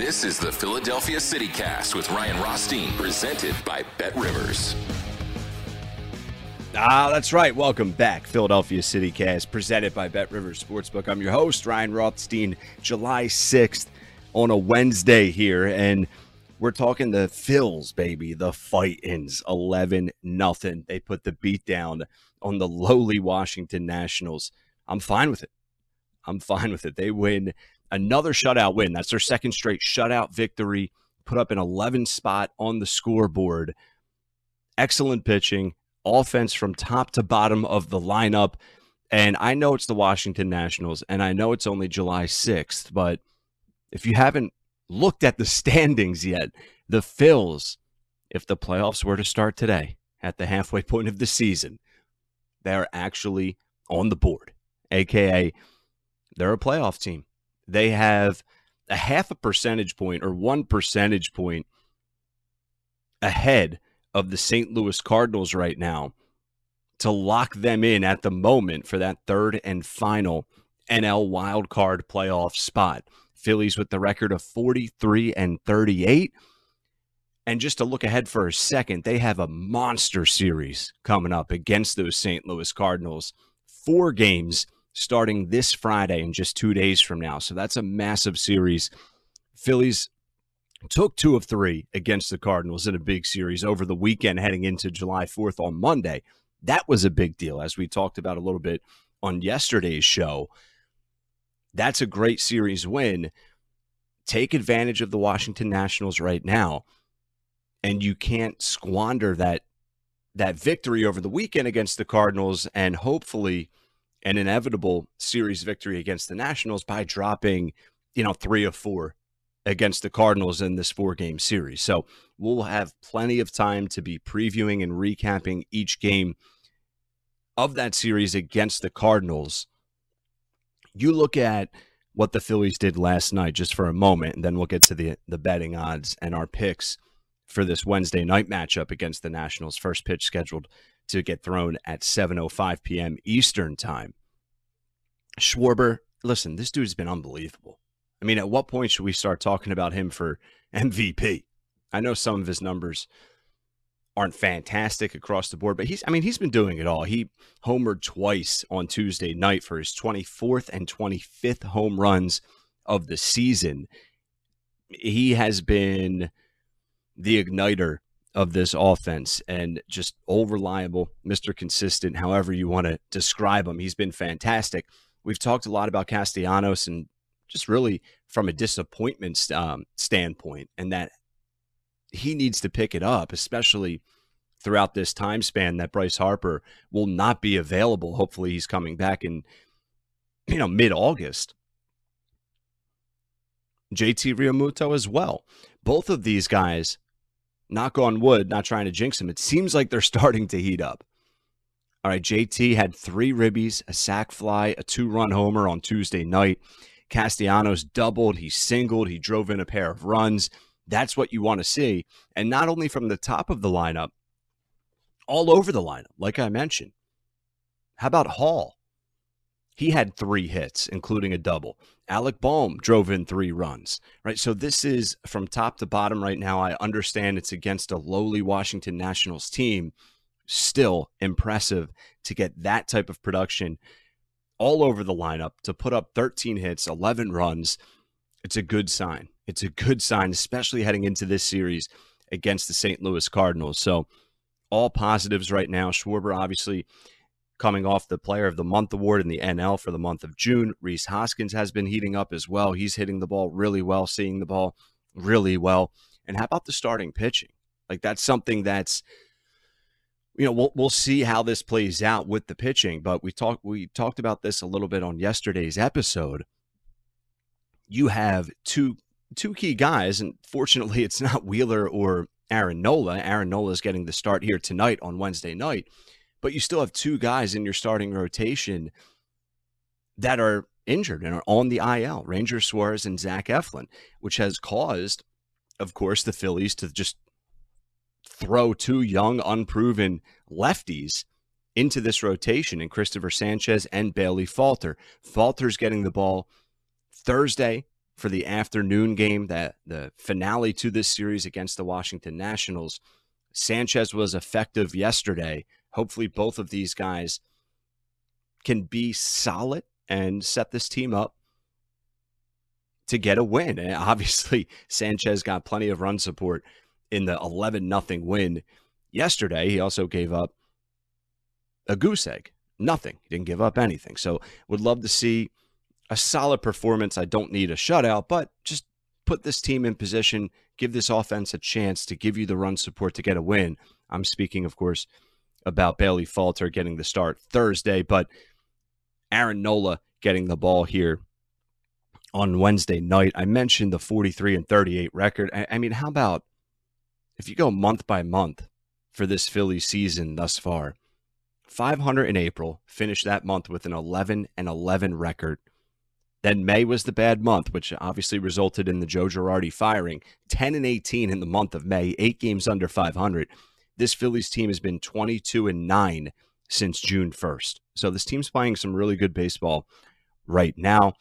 This is the Philadelphia City Cast with Ryan Rothstein, presented by Bet Rivers. Ah, that's right. Welcome back, Philadelphia City Cast, presented by Bet Rivers Sportsbook. I'm your host, Ryan Rothstein. July 6th on a Wednesday here, and we're talking the Phils, baby, the fight-ins, 11 nothing. They put the beat down on the lowly Washington Nationals. I'm fine with it. I'm fine with it. They win another shutout win. That's their second straight shutout victory. Put up an 11 spot on the scoreboard. Excellent pitching, offense from top to bottom of the lineup. And I know it's the Washington Nationals, and I know it's only July 6th, but if you haven't looked at the standings yet, the Phils, if the playoffs were to start today at the halfway point of the season, they're actually on the board, aka they're a playoff team. They have a half a percentage point or one percentage point ahead of the St. Louis Cardinals right now to lock them in at the moment for that third and final NL wildcard playoff spot. Phillies with the record of 43 and 38. And just to look ahead for a second, they have a monster series coming up against those St. Louis Cardinals. Four games starting this Friday in just two days from now. So that's a massive series. Phillies took two of three against the Cardinals in a big series over the weekend heading into July 4th on Monday. That was a big deal, as we talked about a little bit on yesterday's show. That's a great series win. Take advantage of the Washington Nationals right now, and you can't squander that that victory over the weekend against the Cardinals and hopefully an inevitable series victory against the Nationals by dropping, you know, three of four against the Cardinals in this four game series. So we'll have plenty of time to be previewing and recapping each game of that series against the Cardinals. You look at what the Phillies did last night just for a moment, and then we'll get to the the betting odds and our picks for this Wednesday night matchup against the Nationals. First pitch scheduled to get thrown at 7:05 p.m. Eastern Time. Schwarber, listen, this dude's been unbelievable. I mean, at what point should we start talking about him for MVP? I know some of his numbers aren't fantastic across the board, but he's I mean, he's been doing it all. He homered twice on Tuesday night for his 24th and 25th home runs of the season. He has been the igniter of this offense and just all reliable, Mr. Consistent, however you want to describe him. He's been fantastic. We've talked a lot about Castellanos and just really from a disappointment um, standpoint, and that he needs to pick it up, especially throughout this time span that Bryce Harper will not be available. Hopefully, he's coming back in you know mid August. JT Realmuto as well. Both of these guys, knock on wood, not trying to jinx them. It seems like they're starting to heat up. All right, JT had three ribbies, a sac fly, a two run homer on Tuesday night. Castellanos doubled, he singled, he drove in a pair of runs. That's what you want to see. And not only from the top of the lineup, all over the lineup, like I mentioned. How about Hall? He had three hits, including a double. Alec Bohm drove in three runs, right? So this is from top to bottom right now. I understand it's against a lowly Washington Nationals team. Still impressive to get that type of production all over the lineup to put up 13 hits, 11 runs. It's a good sign. It's a good sign, especially heading into this series against the St. Louis Cardinals. So, all positives right now. Schwarber, obviously, coming off the Player of the Month award in the NL for the month of June. Rhys Hoskins has been heating up as well. He's hitting the ball really well, seeing the ball really well. And how about the starting pitching? Like, that's something that's you know, we'll we'll see how this plays out with the pitching, but we talked we talked about this a little bit on yesterday's episode. You have two two key guys, and fortunately, it's not Wheeler or Aaron Nola. Aaron Nola is getting the start here tonight on Wednesday night, but you still have two guys in your starting rotation that are injured and are on the IL. Ranger Suarez and Zach Eflin, which has caused, of course, the Phillies to just throw two young, unproven lefties into this rotation in Christopher Sanchez and Bailey Falter. Falter's getting the ball Thursday for the afternoon game, that the finale to this series against the Washington Nationals. Sanchez was effective yesterday. Hopefully, both of these guys can be solid and set this team up to get a win. And obviously, Sanchez got plenty of run support in the 11 nothing win yesterday. He also gave up a goose egg. Nothing. He didn't give up anything. So would love to see a solid performance. I don't need a shutout, but just put this team in position, give this offense a chance to give you the run support to get a win. I'm speaking, of course, about Bailey Falter getting the start Thursday, but Aaron Nola getting the ball here on Wednesday night. I mentioned the 43 and 38 record. I, I mean, how about if you go month by month for this Philly season thus far, 500 in April, finished that month with an 11 and 11 record. Then May was the bad month, which obviously resulted in the Joe Girardi firing. 10 and 18 in the month of May, eight games under 500. This Phillies team has been 22 and 9 since June 1st. So this team's playing some really good baseball right now.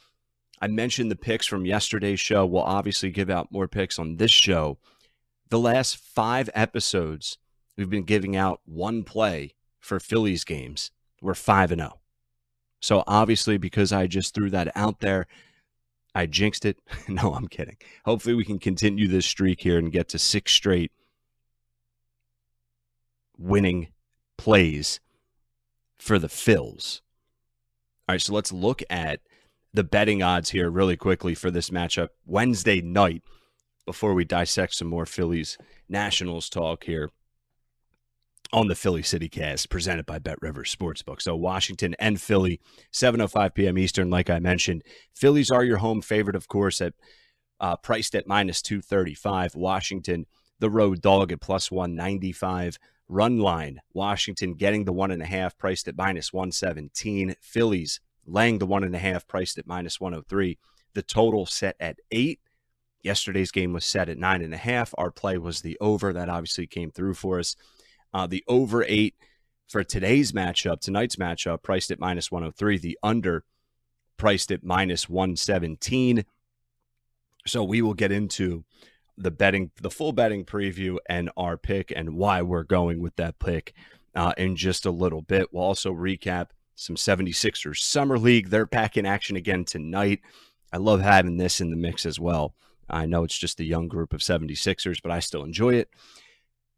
I mentioned the picks from yesterday's show. We'll obviously give out more picks on this show the last five episodes, we've been giving out one play for Phillies games. We're 5 and 0. So obviously, because I just threw that out there, I jinxed it. no, I'm kidding. Hopefully, we can continue this streak here and get to six straight winning plays for the Phils. All right, so let's look at the betting odds here really quickly for this matchup Wednesday night before we dissect some more Phillies Nationals talk here on the Philly City Cast presented by Bet Rivers Sportsbook. So Washington and Philly, 7:05 p.m. Eastern, like I mentioned. Phillies are your home favorite, of course, at uh, priced at minus 235. Washington, the road dog at plus 195. Run line, Washington getting the one and a half, priced at minus 117. Phillies laying the one and a half, priced at minus 103. The total set at eight. Yesterday's game was set at nine and a half. Our play was the over. That obviously came through for us. Uh, the over eight for today's matchup, tonight's matchup, priced at minus 103. The under priced at minus 117. So we will get into the betting, the full betting preview and our pick and why we're going with that pick uh, in just a little bit. We'll also recap some 76ers Summer League. They're back in action again tonight. I love having this in the mix as well. I know it's just a young group of 76ers, but I still enjoy it.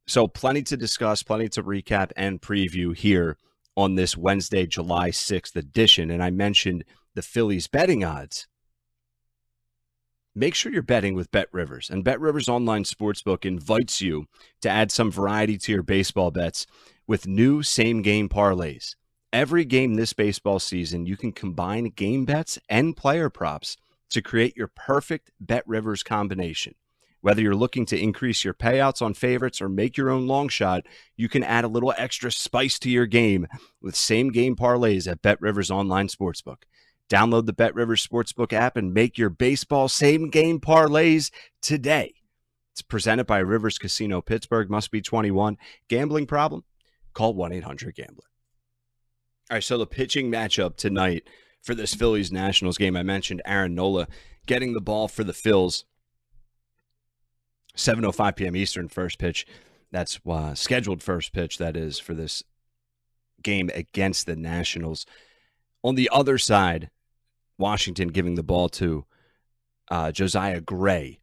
So, plenty to discuss, plenty to recap and preview here on this Wednesday, July 6th edition. And I mentioned the Phillies betting odds, make sure you're betting with Bet Rivers. And Bet Rivers Online Sportsbook invites you to add some variety to your baseball bets with new same game parlays. Every game this baseball season, you can combine game bets and player props to create your perfect Bet Rivers combination. Whether you're looking to increase your payouts on favorites or make your own long shot, you can add a little extra spice to your game with same game parlays at Bet Rivers Online Sportsbook. Download the Bet Rivers Sportsbook app and make your baseball same game parlays today. It's presented by Rivers Casino Pittsburgh. Must be 21. Gambling problem? Call 1 800 Gambler. All right, so the pitching matchup tonight for this Phillies Nationals game, I mentioned Aaron Nola getting the ball for the Phils. 7:05 p.m. Eastern first pitch. That's uh, scheduled first pitch that is for this game against the Nationals. On the other side, Washington giving the ball to uh, Josiah Gray.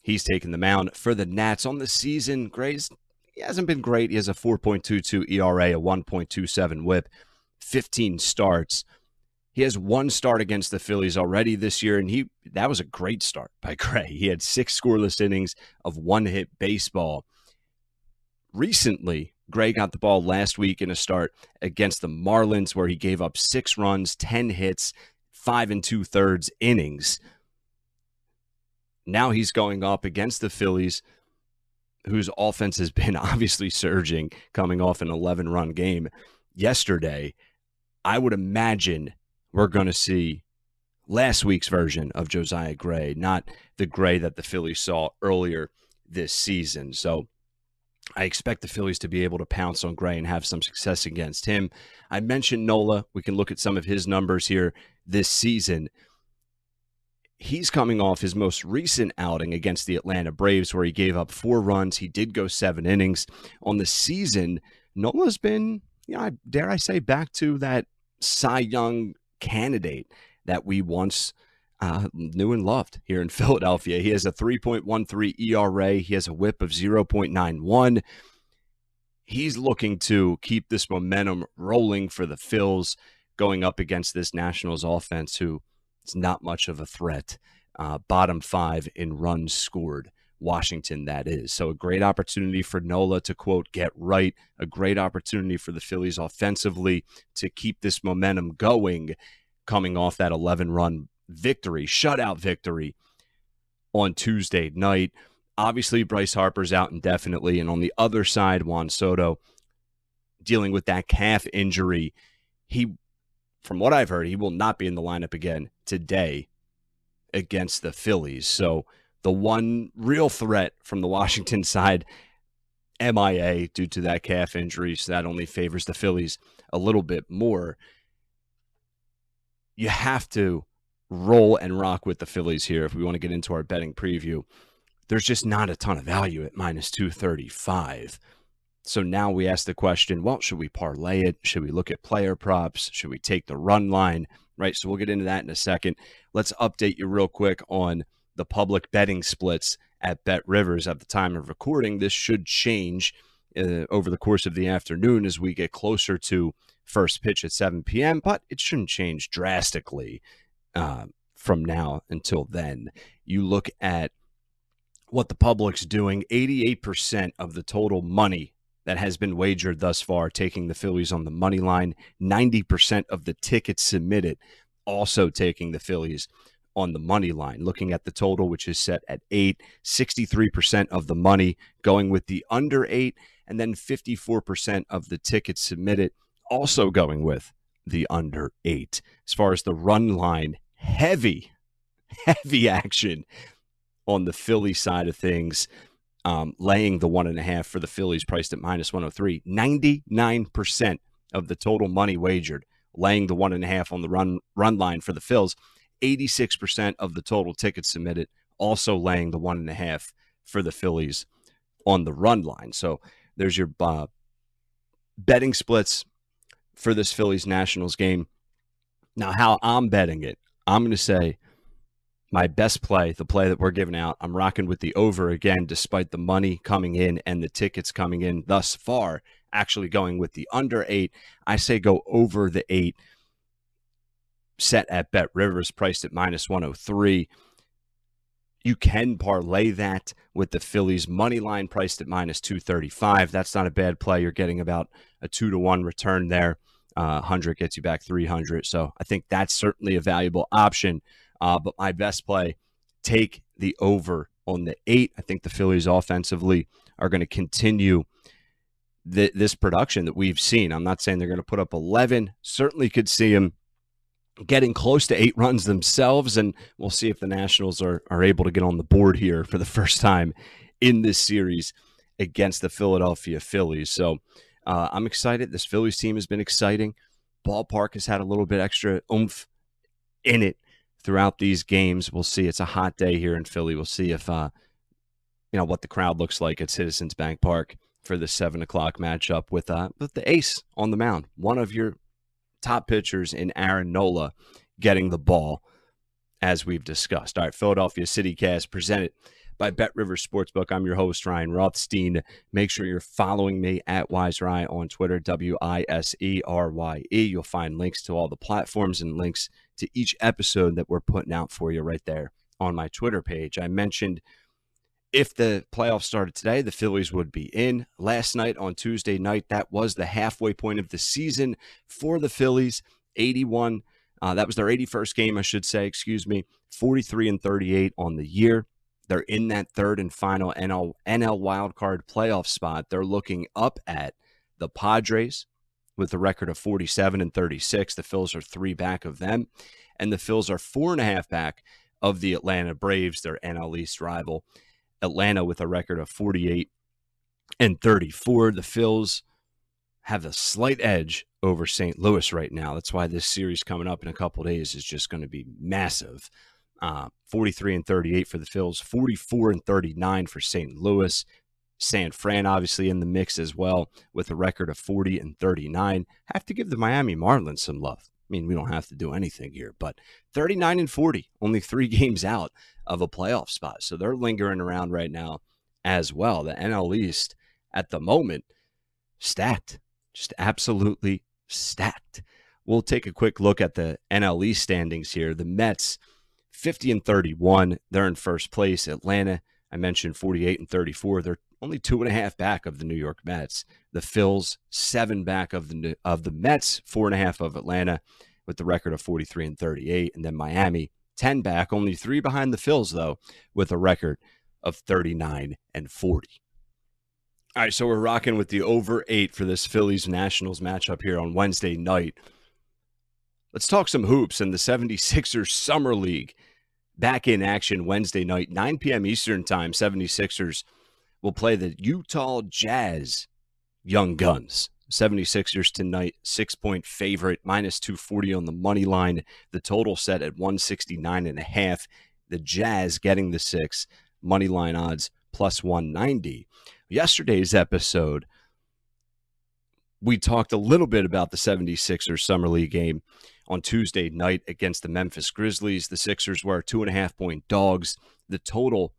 He's taking the mound for the Nats on the season. Gray's he hasn't been great. He has a 4.22 ERA, a 1.27 WHIP, 15 starts. He has one start against the Phillies already this year, and he that was a great start by Gray. He had six scoreless innings of one hit baseball. Recently, Gray got the ball last week in a start against the Marlins, where he gave up six runs, 10 hits, five and two thirds innings. Now he's going up against the Phillies, whose offense has been obviously surging, coming off an 11 run game yesterday. I would imagine we're going to see last week's version of Josiah Gray, not the Gray that the Phillies saw earlier this season. So I expect the Phillies to be able to pounce on Gray and have some success against him. I mentioned Nola. We can look at some of his numbers here this season. He's coming off his most recent outing against the Atlanta Braves, where he gave up four runs. He did go seven innings. On the season, Nola's been, you know, dare I say, back to that Cy Young candidate that we once uh, knew and loved here in Philadelphia. He has a 3.13 ERA, he has a whip of 0.91. He's looking to keep this momentum rolling for the Phils going up against this Nationals offense, who is not much of a threat. Uh, bottom five in runs scored. Washington, that is. So, a great opportunity for Nola to quote, get right. A great opportunity for the Phillies offensively to keep this momentum going, coming off that 11 run victory, shutout victory on Tuesday night. Obviously, Bryce Harper's out indefinitely. And on the other side, Juan Soto dealing with that calf injury. He, from what I've heard, he will not be in the lineup again today against the Phillies. So, the one real threat from the Washington side, MIA, due to that calf injury. So that only favors the Phillies a little bit more. You have to roll and rock with the Phillies here if we want to get into our betting preview. There's just not a ton of value at minus 235. So now we ask the question well, should we parlay it? Should we look at player props? Should we take the run line? Right. So we'll get into that in a second. Let's update you real quick on the public betting splits at Bet Rivers at the time of recording. This should change uh, over the course of the afternoon as we get closer to first pitch at 7 p.m., but it shouldn't change drastically uh, from now until then. You look at what the public's doing 88% of the total money that has been wagered thus far, taking the Phillies on the money line, 90% of the tickets submitted also taking the Phillies on the money line. Looking at the total, which is set at eight, 63% of the money going with the under eight, and then 54% of the tickets submitted also going with the under eight. As far as the run line, heavy, heavy action on the Philly side of things. Um, laying the one and a half for the Phillies priced at minus 103. 99% of the total money wagered laying the one and a half on the run run line for the Phils. 86% of the total tickets submitted, also laying the one and a half for the Phillies on the run line. So there's your uh, betting splits for this Phillies Nationals game. Now, how I'm betting it, I'm going to say my best play, the play that we're giving out, I'm rocking with the over again, despite the money coming in and the tickets coming in thus far, actually going with the under eight. I say go over the eight set at Bet Rivers, priced at minus 103. You can parlay that with the Phillies money line priced at minus 235. That's not a bad play. You're getting about a two to one return there. Uh, 100 gets you back 300. So I think that's certainly a valuable option. Uh, but my best play, take the over on the eight. I think the Phillies offensively are going to continue th- this production that we've seen. I'm not saying they're going to put up 11. Certainly could see them getting close to eight runs themselves. And we'll see if the Nationals are, are able to get on the board here for the first time in this series against the Philadelphia Phillies. So uh, I'm excited. This Phillies team has been exciting. Ballpark has had a little bit extra oomph in it throughout these games. We'll see. It's a hot day here in Philly. We'll see if uh, you know what the crowd looks like at Citizens Bank Park for the seven o'clock matchup with uh with the ace on the mound, one of your top pitchers in Aaron Nola getting the ball, as we've discussed. All right, Philadelphia City Cast presented by Bet Rivers Sportsbook. I'm your host, Ryan Rothstein. Make sure you're following me at Wise Ryan on Twitter, W I S E R Y E. You'll find links to all the platforms and links to each episode that we're putting out for you right there on my Twitter page. I mentioned if the playoffs started today, the Phillies would be in. Last night on Tuesday night, that was the halfway point of the season for the Phillies. 81. Uh, that was their 81st game, I should say, excuse me. 43 and 38 on the year. They're in that third and final NL, NL wildcard playoff spot. They're looking up at the Padres with a record of 47 and 36. The Phils are three back of them. And the Phils are four and a half back of the Atlanta Braves, their NL East rival. Atlanta with a record of 48 and 34. The Phils have a slight edge over St. Louis right now. That's why this series coming up in a couple days is just going to be massive. Uh, 43 and 38 for the Phils, 44 and 39 for St. Louis. San Fran obviously in the mix as well with a record of 40 and 39. Have to give the Miami Marlins some love. I mean, we don't have to do anything here, but 39 and 40, only three games out of a playoff spot. So they're lingering around right now as well. The NL East at the moment, stacked, just absolutely stacked. We'll take a quick look at the NL East standings here. The Mets, 50 and 31, they're in first place. Atlanta, I mentioned 48 and 34. They're only two and a half back of the New York Mets. The Phils seven back of the of the Mets, four and a half of Atlanta, with the record of 43 and 38, and then Miami ten back, only three behind the Phils though, with a record of 39 and 40. All right, so we're rocking with the over eight for this Phillies Nationals matchup here on Wednesday night. Let's talk some hoops and the 76ers Summer League back in action Wednesday night, 9 p.m. Eastern Time. 76ers will play the Utah Jazz Young Guns. 76ers tonight, six point favorite, minus 240 on the money line. The total set at 169 and a half. The Jazz getting the six, money line odds plus 190. Yesterday's episode, we talked a little bit about the 76ers Summer League game on Tuesday night against the Memphis Grizzlies. The Sixers were two and a half point dogs. The total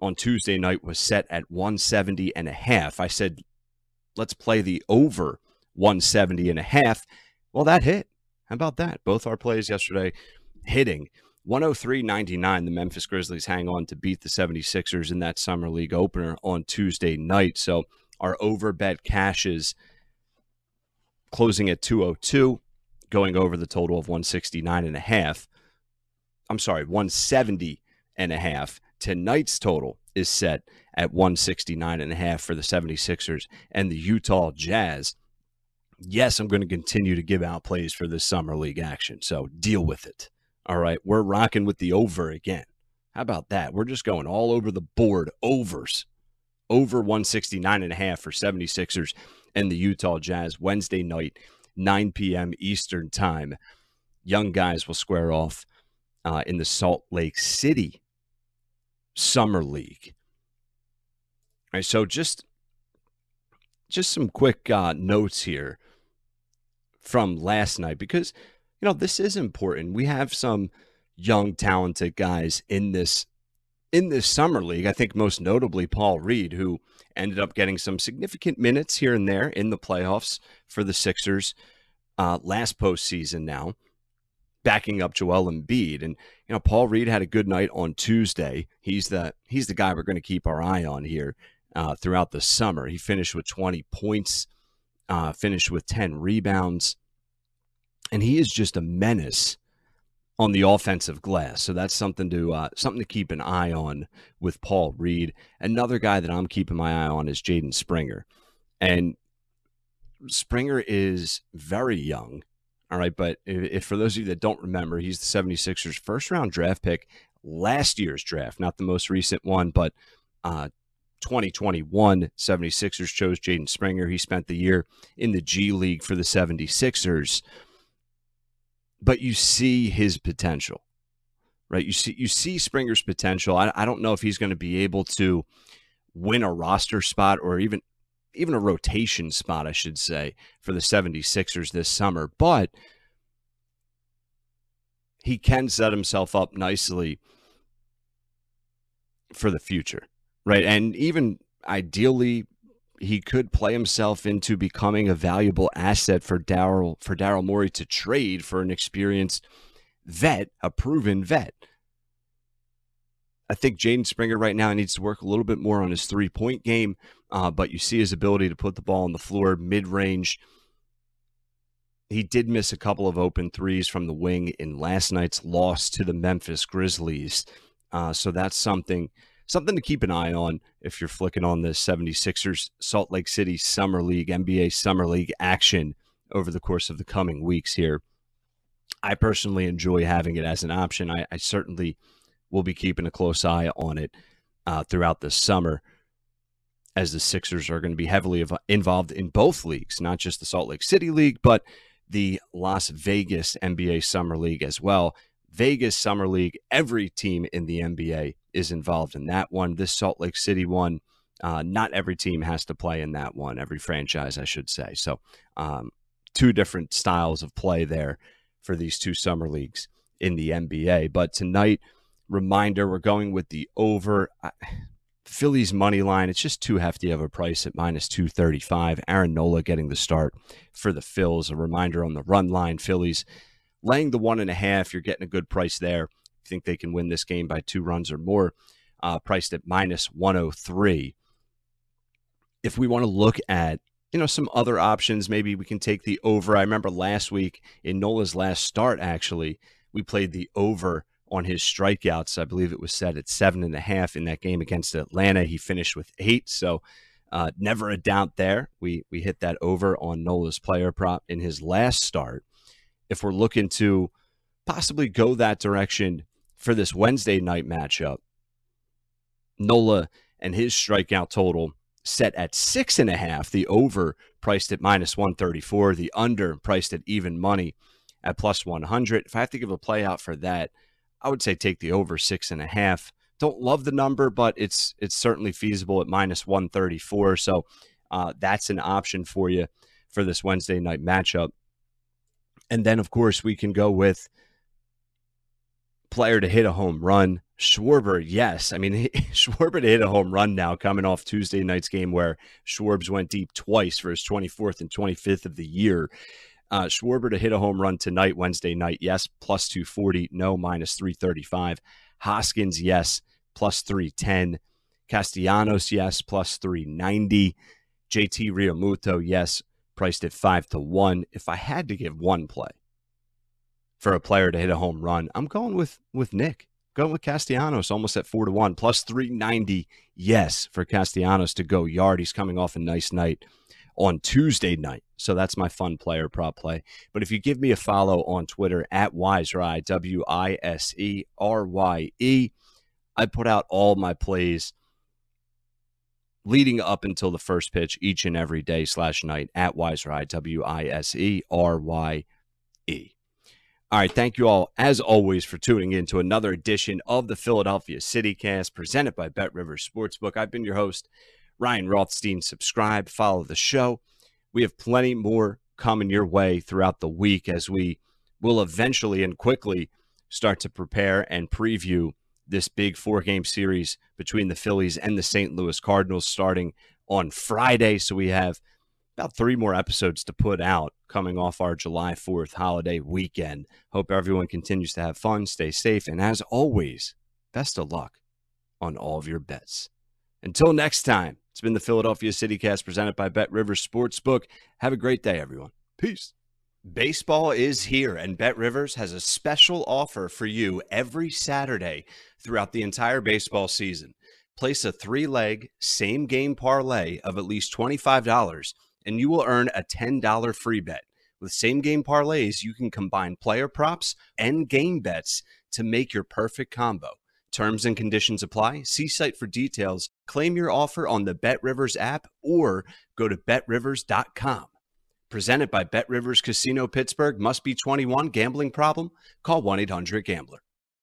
on Tuesday night was set at 170 and a half. I said, let's play the over 170 and a half. Well, that hit. How about that? Both our plays yesterday hitting. 103.99 the Memphis Grizzlies hang on to beat the 76ers in that summer league opener on Tuesday night. So our over bet cashes closing at 202 going over the total of 169 and a half. I'm sorry, 170 and a half. Tonight's total is set at 169 and a half for the 76ers and the Utah Jazz. Yes, I'm going to continue to give out plays for this summer league action, so deal with it. All right, we're rocking with the over again. How about that? We're just going all over the board overs. Over 169 and a half for 76ers and the Utah Jazz Wednesday night, 9 p.m. Eastern Time. Young guys will square off uh, in the Salt Lake City Summer League. All right, so just just some quick uh, notes here from last night because you know this is important. We have some young, talented guys in this in this summer league. I think most notably Paul Reed, who ended up getting some significant minutes here and there in the playoffs for the Sixers uh, last postseason. Now backing up Joel Embiid. And you know, Paul Reed had a good night on Tuesday. He's the he's the guy we're going to keep our eye on here uh, throughout the summer. He finished with 20 points, uh, finished with 10 rebounds, and he is just a menace on the offensive glass. So that's something to uh, something to keep an eye on with Paul Reed. Another guy that I'm keeping my eye on is Jaden Springer, and Springer is very young. All right, but if, if, for those of you that don't remember, he's the 76ers first round draft pick last year's draft, not the most recent one, but uh, 2021 76ers chose Jaden Springer. He spent the year in the G League for the 76ers but you see his potential, right? You see you see Springer's potential. I, I don't know if he's going to be able to win a roster spot or even even a rotation spot, I should say, for the 76ers this summer, but he can set himself up nicely for the future, right? And even ideally he could play himself into becoming a valuable asset for Daryl for Daryl Morey to trade for an experienced vet, a proven vet. I think Jaden Springer right now needs to work a little bit more on his three point game, uh, but you see his ability to put the ball on the floor mid range. He did miss a couple of open threes from the wing in last night's loss to the Memphis Grizzlies. Uh, so that's something something to keep an eye on if you're flicking on the 76ers Salt Lake City Summer League, NBA Summer League action over the course of the coming weeks here. I personally enjoy having it as an option. I, I certainly will be keeping a close eye on it uh, throughout the summer as the Sixers are going to be heavily involved in both leagues, not just the Salt Lake City League, but the Las Vegas NBA Summer League as well. Vegas Summer League, every team in the NBA is involved in that one. This Salt Lake City one, uh, not every team has to play in that one, every franchise, I should say. So, um, two different styles of play there for these two summer leagues in the NBA. But tonight, reminder, we're going with the over. Phillies money line, it's just too hefty of a price at minus 235. Aaron Nola getting the start for the Phils. A reminder on the run line, Phillies laying the one and a half, you're getting a good price there. You think they can win this game by two runs or more, uh, priced at minus 103. If we want to look at you know some other options, maybe we can take the over. I remember last week in Nola's last start, actually, we played the over on his strikeouts. I believe it was set at seven and a half in that game against Atlanta. He finished with eight, so uh, never a doubt there. We we hit that over on Nola's player prop in his last start if we're looking to possibly go that direction for this Wednesday night matchup. Nola and his strikeout total set at six and a half. The over priced at minus 134. The under priced at even money at plus 100. If I have to give a play out for that, I would say take the over six and a half. Don't love the number, but it's it's certainly feasible at minus 134. So uh, that's an option for you for this Wednesday night matchup. And then, of course, we can go with player to hit a home run. Schwarber, yes. I mean, Schwarber to hit a home run now, coming off Tuesday night's game where Schwarbs went deep twice for his 24th and 25th of the year. Uh, Schwarber to hit a home run tonight, Wednesday night, yes, plus 240, no, minus 335. Hoskins, yes, plus 310. Castellanos, yes, plus 390. JT Realmuto, yes, priced at five to one. If I had to give one play for a player to hit a home run, I'm going with with Nick. Going with Castellanos almost at four to one, plus 390. Yes, for Castellanos to go yard. He's coming off a nice night on Tuesday night. So that's my fun player prop play. But if you give me a follow on Twitter at Wiserye, W I S E R Y E, I put out all my plays leading up until the first pitch each and every day slash night at Wiserye, W I S E R Y E. All right, thank you all, as always, for tuning in to another edition of the Philadelphia City Cast presented by Bet Rivers Sportsbook. I've been your host, Ryan Rothstein. Subscribe, follow the show. We have plenty more coming your way throughout the week as we will eventually and quickly start to prepare and preview this big four game series between the Phillies and the St. Louis Cardinals starting on Friday. So we have about three more episodes to put out coming off our July 4th holiday weekend. Hope everyone continues to have fun, stay safe, and as always, best of luck on all of your bets. Until next time, it's been the Philadelphia CityCast presented by Bet Rivers Sportsbook. Have a great day, everyone. Peace. Baseball is here, and Bet Rivers has a special offer for you every Saturday throughout the entire baseball season. Place a three leg, same game parlay of at least $25, and you will earn a $10 free bet. With same game parlays, you can combine player props and game bets to make your perfect combo. Terms and conditions apply. See site for details. Claim your offer on the Bet Rivers app or go to betrivers.com. Presented by Bet Rivers Casino Pittsburgh. Must be 21. Gambling problem? Call 1 800 Gambler.